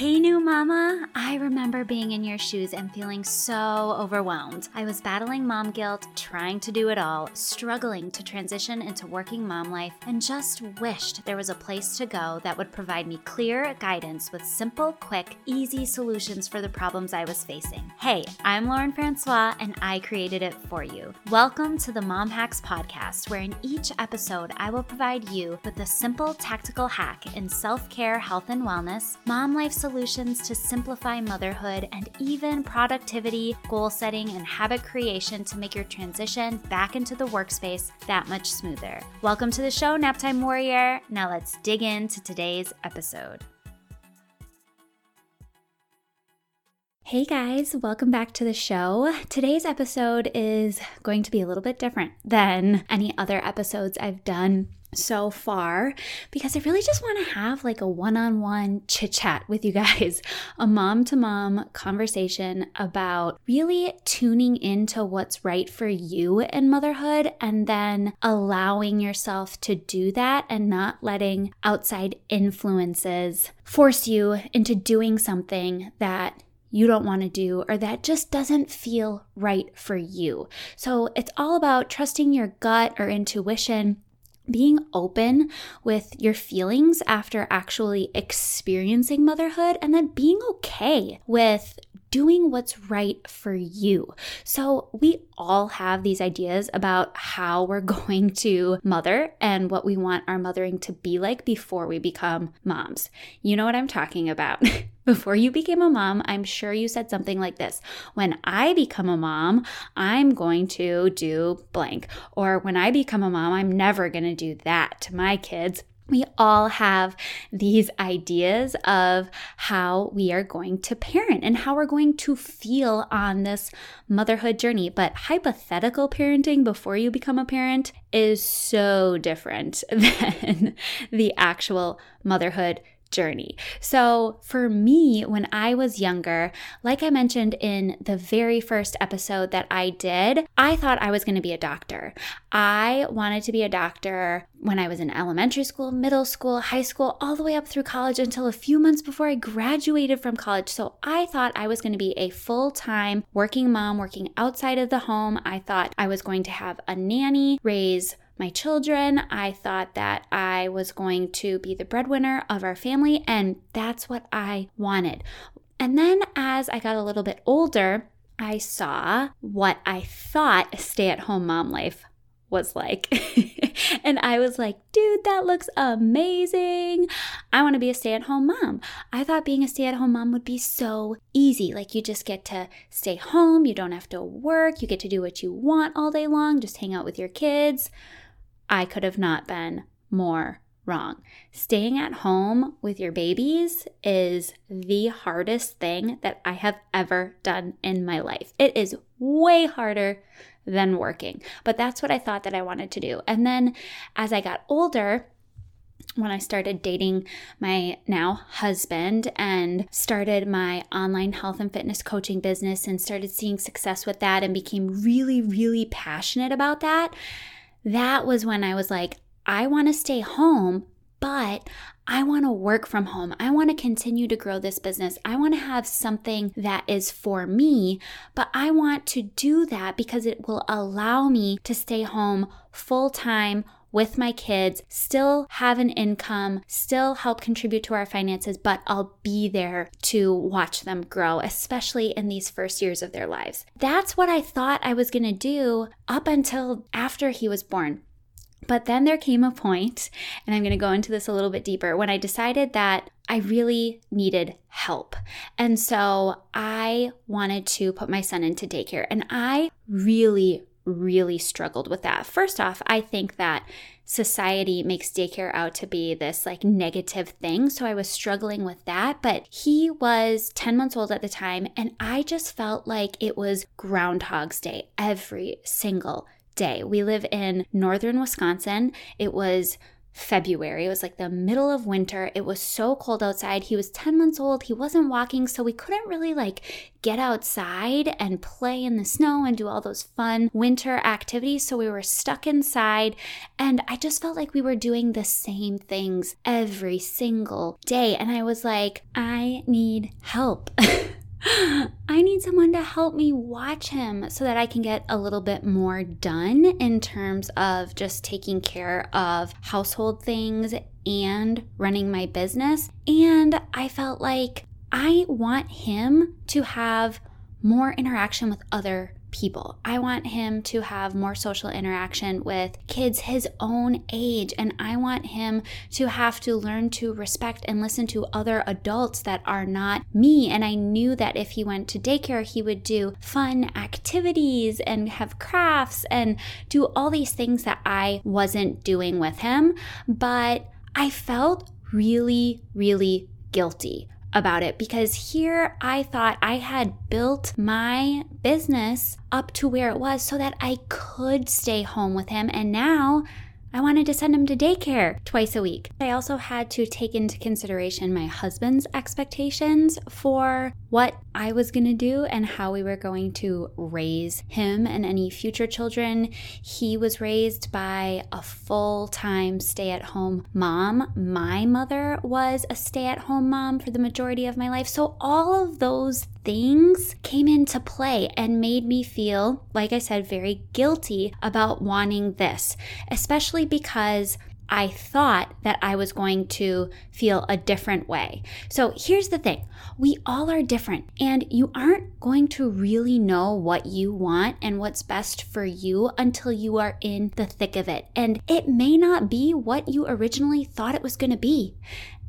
Hey, new mama. I remember being in your shoes and feeling so overwhelmed. I was battling mom guilt, trying to do it all, struggling to transition into working mom life, and just wished there was a place to go that would provide me clear guidance with simple, quick, easy solutions for the problems I was facing. Hey, I'm Lauren Francois, and I created it for you. Welcome to the Mom Hacks Podcast, where in each episode, I will provide you with a simple tactical hack in self care, health, and wellness, mom life solutions solutions to simplify motherhood and even productivity, goal setting, and habit creation to make your transition back into the workspace that much smoother. Welcome to the show, Naptime Warrior. Now let's dig into today's episode. Hey guys, welcome back to the show. Today's episode is going to be a little bit different than any other episodes I've done so far because I really just want to have like a one on one chit chat with you guys, a mom to mom conversation about really tuning into what's right for you in motherhood and then allowing yourself to do that and not letting outside influences force you into doing something that you don't want to do or that just doesn't feel right for you. So it's all about trusting your gut or intuition being open with your feelings after actually experiencing motherhood and then being okay with doing what's right for you. So, we all have these ideas about how we're going to mother and what we want our mothering to be like before we become moms. You know what I'm talking about. before you became a mom, I'm sure you said something like this When I become a mom, I'm going to do blank. Or when I become a mom, I'm never going to do that to my kids we all have these ideas of how we are going to parent and how we're going to feel on this motherhood journey. But hypothetical parenting before you become a parent is so different than the actual motherhood journey. So, for me, when I was younger, like I mentioned in the very first episode that I did, I thought I was going to be a doctor. I wanted to be a doctor when I was in elementary school, middle school, high school, all the way up through college until a few months before I graduated from college. So, I thought I was going to be a full time working mom, working outside of the home. I thought I was going to have a nanny, raise my children. I thought that I was going to be the breadwinner of our family, and that's what I wanted. And then as I got a little bit older, I saw what I thought stay at home mom life was like. and I was like, dude, that looks amazing. I want to be a stay at home mom. I thought being a stay at home mom would be so easy. Like, you just get to stay home, you don't have to work, you get to do what you want all day long, just hang out with your kids. I could have not been more wrong. Staying at home with your babies is the hardest thing that I have ever done in my life. It is way harder than working, but that's what I thought that I wanted to do. And then as I got older, when I started dating my now husband and started my online health and fitness coaching business and started seeing success with that and became really, really passionate about that, that was when I was like, I want to stay home, but I want to work from home. I want to continue to grow this business. I want to have something that is for me, but I want to do that because it will allow me to stay home full time with my kids, still have an income, still help contribute to our finances, but I'll be there to watch them grow, especially in these first years of their lives. That's what I thought I was going to do up until after he was born. But then there came a point, and I'm going to go into this a little bit deeper, when I decided that I really needed help. And so I wanted to put my son into daycare. And I really, really struggled with that. First off, I think that society makes daycare out to be this like negative thing. So I was struggling with that. But he was 10 months old at the time, and I just felt like it was Groundhog's Day every single day. We live in northern Wisconsin. It was February. It was like the middle of winter. It was so cold outside. He was 10 months old. He wasn't walking, so we couldn't really like get outside and play in the snow and do all those fun winter activities. So we were stuck inside, and I just felt like we were doing the same things every single day. And I was like, I need help. I need someone to help me watch him so that I can get a little bit more done in terms of just taking care of household things and running my business. And I felt like I want him to have more interaction with other people. I want him to have more social interaction with kids his own age, and I want him to have to learn to respect and listen to other adults that are not me. And I knew that if he went to daycare, he would do fun activities and have crafts and do all these things that I wasn't doing with him. But I felt really, really guilty about it because here I thought I had built my business up to where it was so that I could stay home with him. And now I wanted to send him to daycare twice a week. I also had to take into consideration my husband's expectations for what I was going to do and how we were going to raise him and any future children. He was raised by a full time stay at home mom. My mother was a stay at home mom for the majority of my life. So all of those things came into play and made me feel, like I said, very guilty about wanting this, especially because I thought that I was going to feel a different way. So here's the thing we all are different, and you aren't going to really know what you want and what's best for you until you are in the thick of it. And it may not be what you originally thought it was going to be.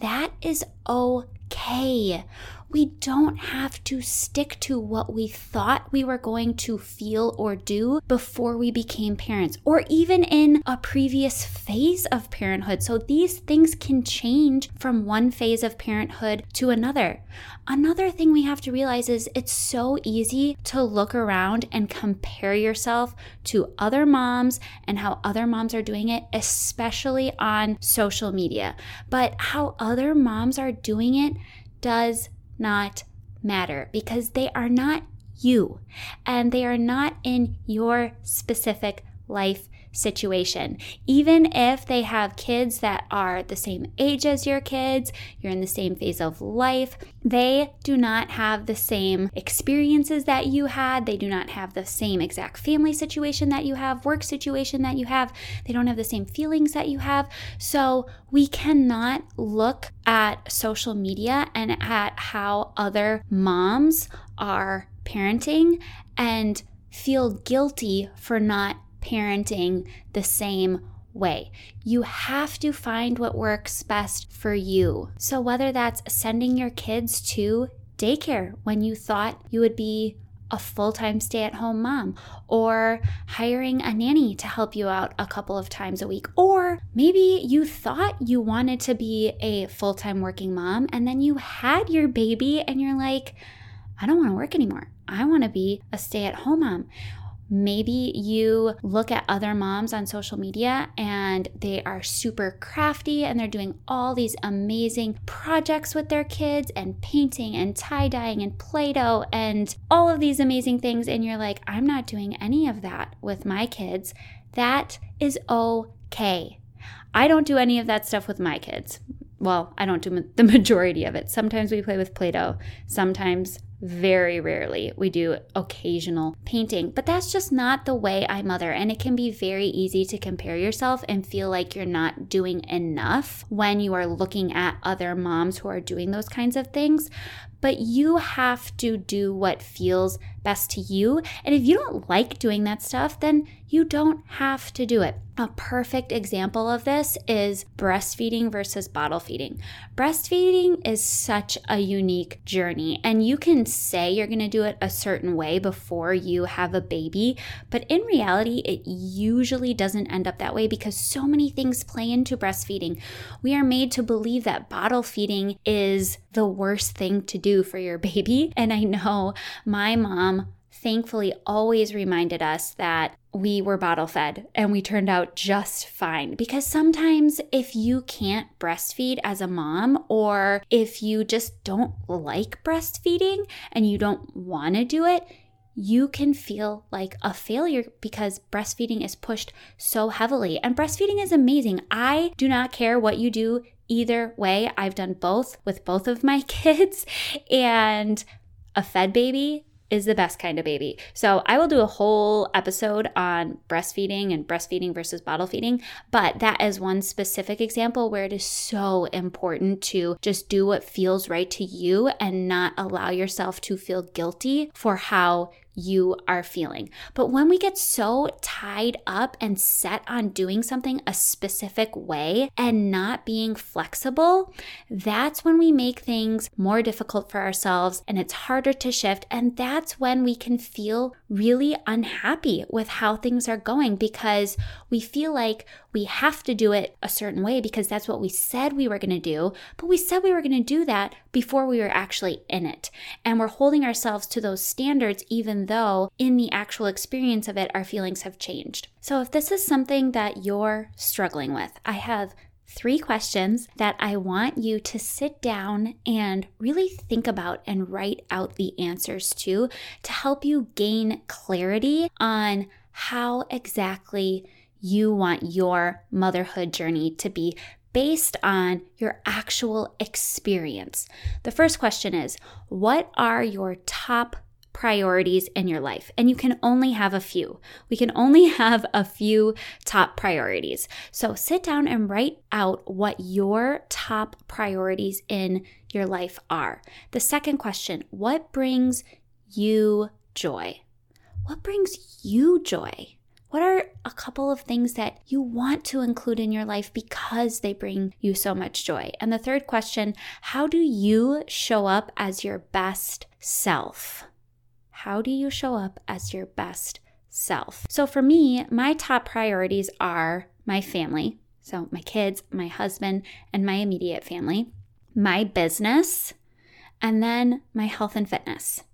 That is okay. We don't have to stick to what we thought we were going to feel or do before we became parents, or even in a previous phase of parenthood. So these things can change from one phase of parenthood to another. Another thing we have to realize is it's so easy to look around and compare yourself to other moms and how other moms are doing it, especially on social media. But how other moms are doing it does not matter because they are not you and they are not in your specific life situation. Even if they have kids that are the same age as your kids, you're in the same phase of life, they do not have the same experiences that you had. They do not have the same exact family situation that you have, work situation that you have. They don't have the same feelings that you have. So we cannot look at social media and at how other moms are parenting and feel guilty for not parenting the same way. You have to find what works best for you. So, whether that's sending your kids to daycare when you thought you would be a full time stay at home mom, or hiring a nanny to help you out a couple of times a week, or maybe you thought you wanted to be a full time working mom and then you had your baby and you're like, I don't want to work anymore. I want to be a stay at home mom. Maybe you look at other moms on social media and they are super crafty and they're doing all these amazing projects with their kids and painting and tie dyeing and Play Doh and all of these amazing things. And you're like, I'm not doing any of that with my kids. That is okay. I don't do any of that stuff with my kids. Well, I don't do the majority of it. Sometimes we play with Play Doh, sometimes very rarely. We do occasional painting, but that's just not the way I mother. And it can be very easy to compare yourself and feel like you're not doing enough when you are looking at other moms who are doing those kinds of things. But you have to do what feels best to you. And if you don't like doing that stuff, then you don't have to do it. A perfect example of this is breastfeeding versus bottle feeding. Breastfeeding is such a unique journey, and you can say you're going to do it a certain way before you have a baby, but in reality, it usually doesn't end up that way because so many things play into breastfeeding. We are made to believe that bottle feeding is the worst thing to do for your baby, and I know my mom thankfully always reminded us that we were bottle fed and we turned out just fine. Because sometimes, if you can't breastfeed as a mom, or if you just don't like breastfeeding and you don't want to do it, you can feel like a failure because breastfeeding is pushed so heavily. And breastfeeding is amazing. I do not care what you do either way. I've done both with both of my kids, and a fed baby is the best kind of baby. So I will do a whole episode on breastfeeding and breastfeeding versus bottle feeding, but that is one specific example where it is so important to just do what feels right to you and not allow yourself to feel guilty for how you are feeling. But when we get so tied up and set on doing something a specific way and not being flexible, that's when we make things more difficult for ourselves and it's harder to shift. And that's when we can feel really unhappy with how things are going because we feel like we have to do it a certain way because that's what we said we were going to do. But we said we were going to do that before we were actually in it. And we're holding ourselves to those standards, even though in the actual experience of it, our feelings have changed. So if this is something that you're struggling with, I have three questions that I want you to sit down and really think about and write out the answers to to help you gain clarity on how exactly you want your motherhood journey to be based on your actual experience. The first question is What are your top priorities in your life? And you can only have a few. We can only have a few top priorities. So sit down and write out what your top priorities in your life are. The second question What brings you joy? What brings you joy? What are a couple of things that you want to include in your life because they bring you so much joy? And the third question how do you show up as your best self? How do you show up as your best self? So for me, my top priorities are my family. So my kids, my husband, and my immediate family, my business, and then my health and fitness.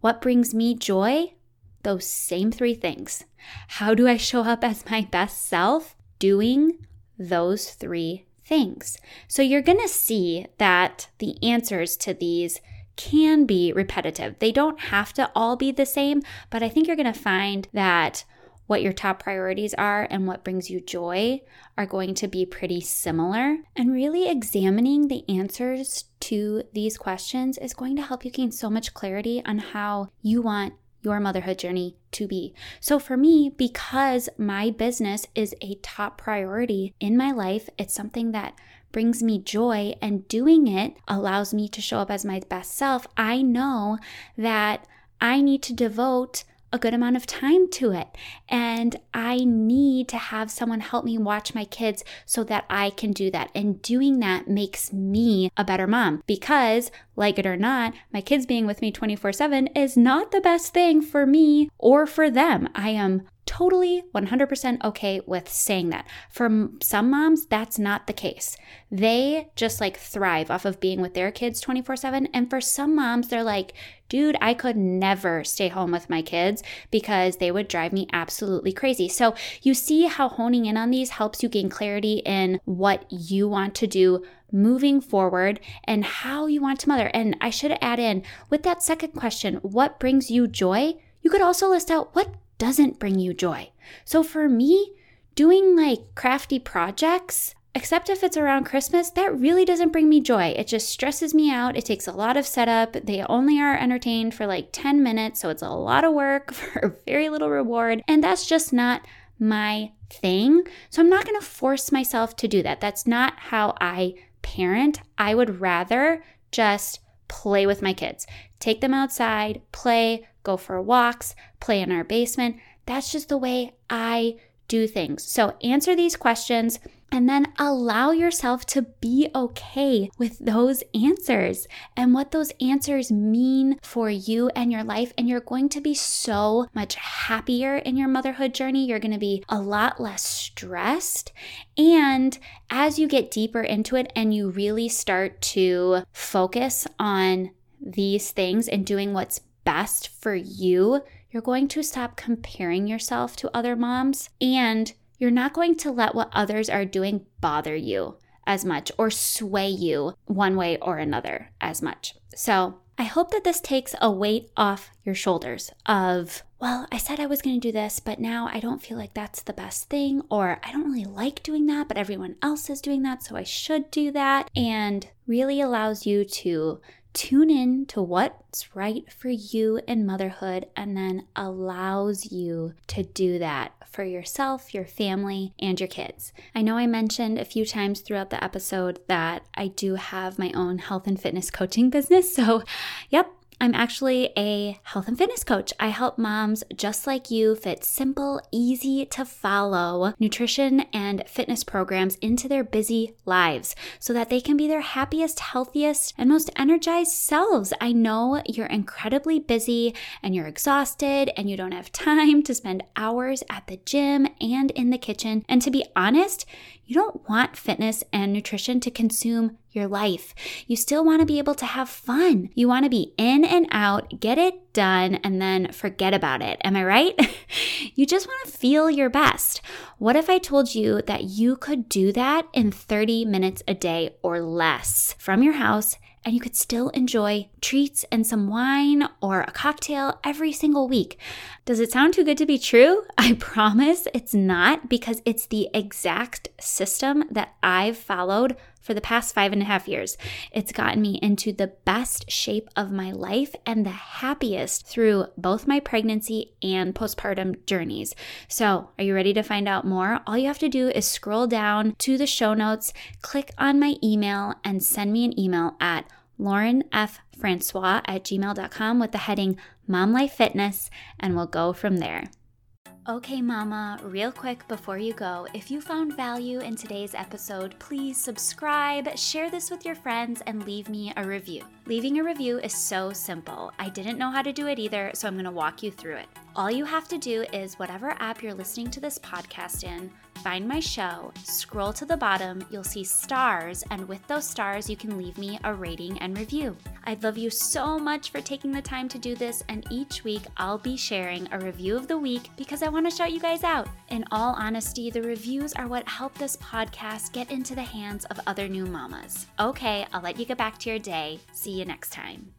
What brings me joy? Those same three things. How do I show up as my best self? Doing those three things. So you're going to see that the answers to these can be repetitive. They don't have to all be the same, but I think you're going to find that what your top priorities are and what brings you joy are going to be pretty similar. And really examining the answers to these questions is going to help you gain so much clarity on how you want your motherhood journey to be. So, for me, because my business is a top priority in my life, it's something that brings me joy, and doing it allows me to show up as my best self. I know that I need to devote a good amount of time to it. And I need to have someone help me watch my kids so that I can do that. And doing that makes me a better mom because, like it or not, my kids being with me 24 7 is not the best thing for me or for them. I am totally 100% okay with saying that. For some moms, that's not the case. They just like thrive off of being with their kids 24 7. And for some moms, they're like, dude, I could never stay home with my kids because they would drive me absolutely crazy. So you see how honing in on these helps you gain clarity in what you want to do moving forward and how you want to mother. And I should add in with that second question, what brings you joy? You could also list out what doesn't bring you joy. So for me, doing like crafty projects, except if it's around Christmas, that really doesn't bring me joy. It just stresses me out. It takes a lot of setup. They only are entertained for like 10 minutes, so it's a lot of work for very little reward. And that's just not my thing. So I'm not going to force myself to do that. That's not how I parent. I would rather just play with my kids, take them outside, play, go for walks, play in our basement. That's just the way I do things. So answer these questions and then allow yourself to be okay with those answers and what those answers mean for you and your life. And you're going to be so much happier in your motherhood journey. You're going to be a lot less stressed. And as you get deeper into it and you really start to focus on these things and doing what's best for you, you're going to stop comparing yourself to other moms and you're not going to let what others are doing bother you as much or sway you one way or another as much. So, I hope that this takes a weight off your shoulders of, well, I said I was going to do this, but now I don't feel like that's the best thing, or I don't really like doing that, but everyone else is doing that, so I should do that. And really allows you to tune in to what's right for you in motherhood and then allows you to do that for yourself, your family, and your kids. I know I mentioned a few times throughout the episode that I do have my own health and fitness coaching business. So, yep, I'm actually a health and fitness coach. I help moms just like you fit simple, easy to follow nutrition and fitness programs into their busy lives so that they can be their happiest, healthiest, and most energized selves. I know you're incredibly busy and you're exhausted and you don't have time to spend hours at the gym and in the kitchen. And to be honest, you don't want fitness and nutrition to consume your life. You still want to be able to have fun. You want to be in and out, get it done, and then forget about it. Am I right? you just want to feel your best. What if I told you that you could do that in 30 minutes a day or less from your house? And you could still enjoy treats and some wine or a cocktail every single week. Does it sound too good to be true? I promise it's not because it's the exact system that I've followed for the past five and a half years. It's gotten me into the best shape of my life and the happiest through both my pregnancy and postpartum journeys. So, are you ready to find out more? All you have to do is scroll down to the show notes, click on my email, and send me an email at laurenfrancois at gmail.com with the heading Mom Life Fitness, and we'll go from there. Okay, Mama, real quick before you go, if you found value in today's episode, please subscribe, share this with your friends, and leave me a review. Leaving a review is so simple. I didn't know how to do it either, so I'm going to walk you through it. All you have to do is whatever app you're listening to this podcast in, find my show, scroll to the bottom, you'll see stars, and with those stars, you can leave me a rating and review. I'd love you so much for taking the time to do this, and each week I'll be sharing a review of the week because I want to shout you guys out. In all honesty, the reviews are what help this podcast get into the hands of other new mamas. Okay, I'll let you get back to your day. See you next time.